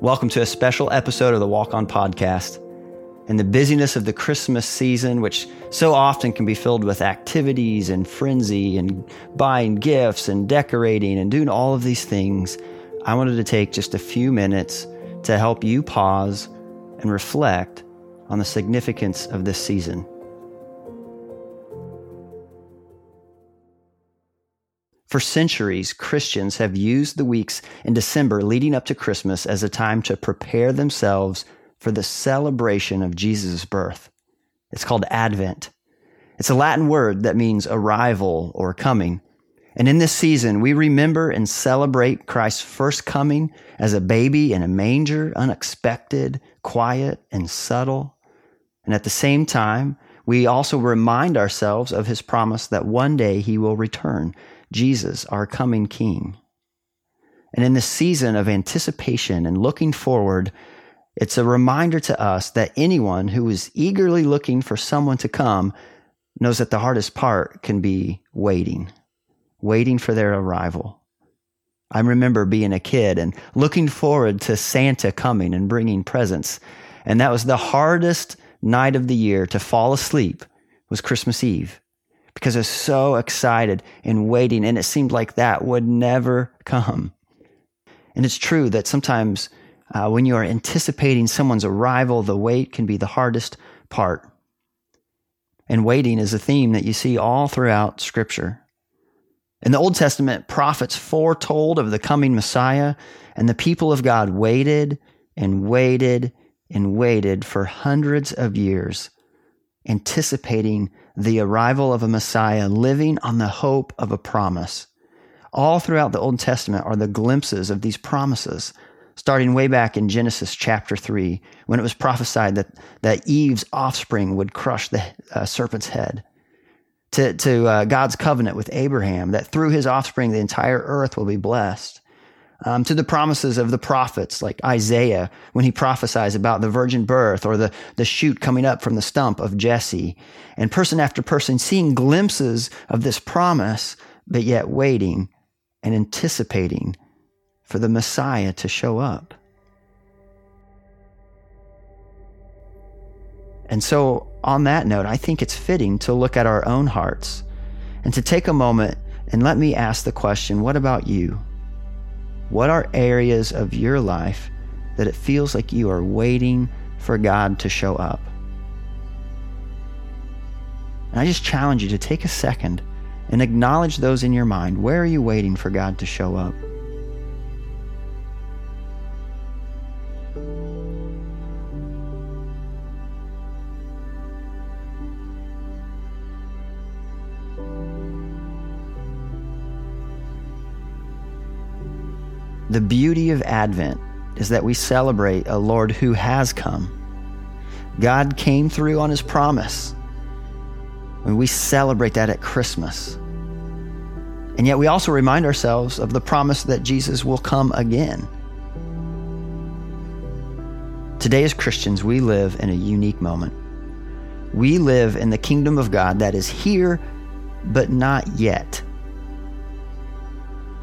Welcome to a special episode of the Walk On Podcast. In the busyness of the Christmas season, which so often can be filled with activities and frenzy and buying gifts and decorating and doing all of these things, I wanted to take just a few minutes to help you pause and reflect on the significance of this season. For centuries, Christians have used the weeks in December leading up to Christmas as a time to prepare themselves for the celebration of Jesus' birth. It's called Advent. It's a Latin word that means arrival or coming. And in this season, we remember and celebrate Christ's first coming as a baby in a manger, unexpected, quiet, and subtle. And at the same time, we also remind ourselves of his promise that one day he will return Jesus, our coming King. And in this season of anticipation and looking forward, it's a reminder to us that anyone who is eagerly looking for someone to come knows that the hardest part can be waiting, waiting for their arrival. I remember being a kid and looking forward to Santa coming and bringing presents. And that was the hardest night of the year to fall asleep was Christmas Eve because I was so excited and waiting, and it seemed like that would never come. And it's true that sometimes uh, when you are anticipating someone's arrival, the wait can be the hardest part. And waiting is a theme that you see all throughout Scripture. In the Old Testament, prophets foretold of the coming Messiah, and the people of God waited and waited and waited for hundreds of years, anticipating the arrival of a Messiah, living on the hope of a promise. All throughout the Old Testament are the glimpses of these promises, starting way back in Genesis chapter 3, when it was prophesied that, that Eve's offspring would crush the uh, serpent's head, to, to uh, God's covenant with Abraham, that through his offspring the entire earth will be blessed um, to the promises of the prophets like Isaiah when he prophesies about the virgin birth or the, the shoot coming up from the stump of Jesse. And person after person seeing glimpses of this promise, but yet waiting and anticipating for the Messiah to show up. And so, on that note, I think it's fitting to look at our own hearts and to take a moment and let me ask the question what about you? What are areas of your life that it feels like you are waiting for God to show up? And I just challenge you to take a second and acknowledge those in your mind. Where are you waiting for God to show up? The beauty of Advent is that we celebrate a Lord who has come. God came through on his promise. When we celebrate that at Christmas. And yet we also remind ourselves of the promise that Jesus will come again. Today, as Christians, we live in a unique moment. We live in the kingdom of God that is here, but not yet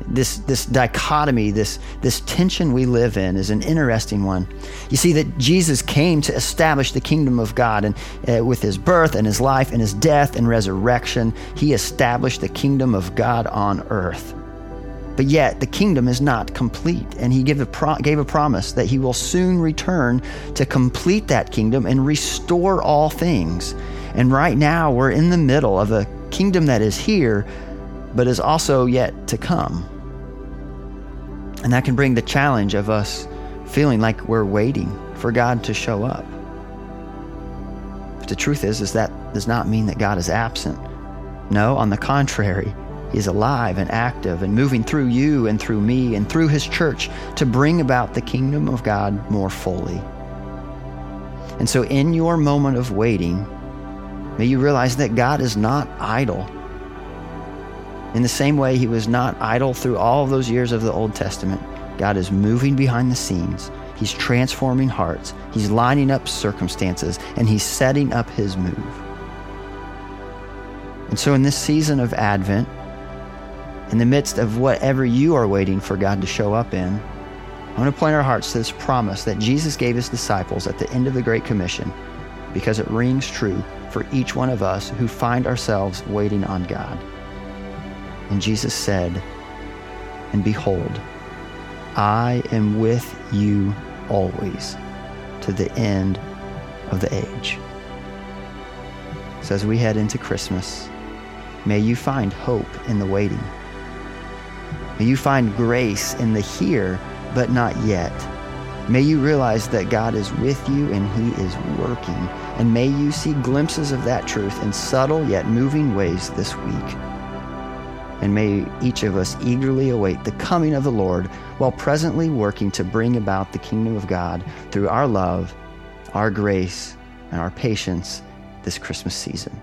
this this dichotomy, this this tension we live in is an interesting one. You see that Jesus came to establish the kingdom of God, and uh, with his birth and his life and his death and resurrection, he established the kingdom of God on earth. But yet, the kingdom is not complete, and he gave a, pro- gave a promise that he will soon return to complete that kingdom and restore all things. And right now, we're in the middle of a kingdom that is here, but is also yet to come. And that can bring the challenge of us feeling like we're waiting for God to show up. But the truth is, is that does not mean that God is absent. No, on the contrary, He is alive and active and moving through you and through me and through His church to bring about the kingdom of God more fully. And so, in your moment of waiting, may you realize that God is not idle. In the same way, he was not idle through all of those years of the Old Testament. God is moving behind the scenes. He's transforming hearts. He's lining up circumstances and he's setting up his move. And so, in this season of Advent, in the midst of whatever you are waiting for God to show up in, I want to point our hearts to this promise that Jesus gave his disciples at the end of the Great Commission because it rings true for each one of us who find ourselves waiting on God. And Jesus said, And behold, I am with you always to the end of the age. So as we head into Christmas, may you find hope in the waiting. May you find grace in the here but not yet. May you realize that God is with you and He is working. And may you see glimpses of that truth in subtle yet moving ways this week. And may each of us eagerly await the coming of the Lord while presently working to bring about the kingdom of God through our love, our grace, and our patience this Christmas season.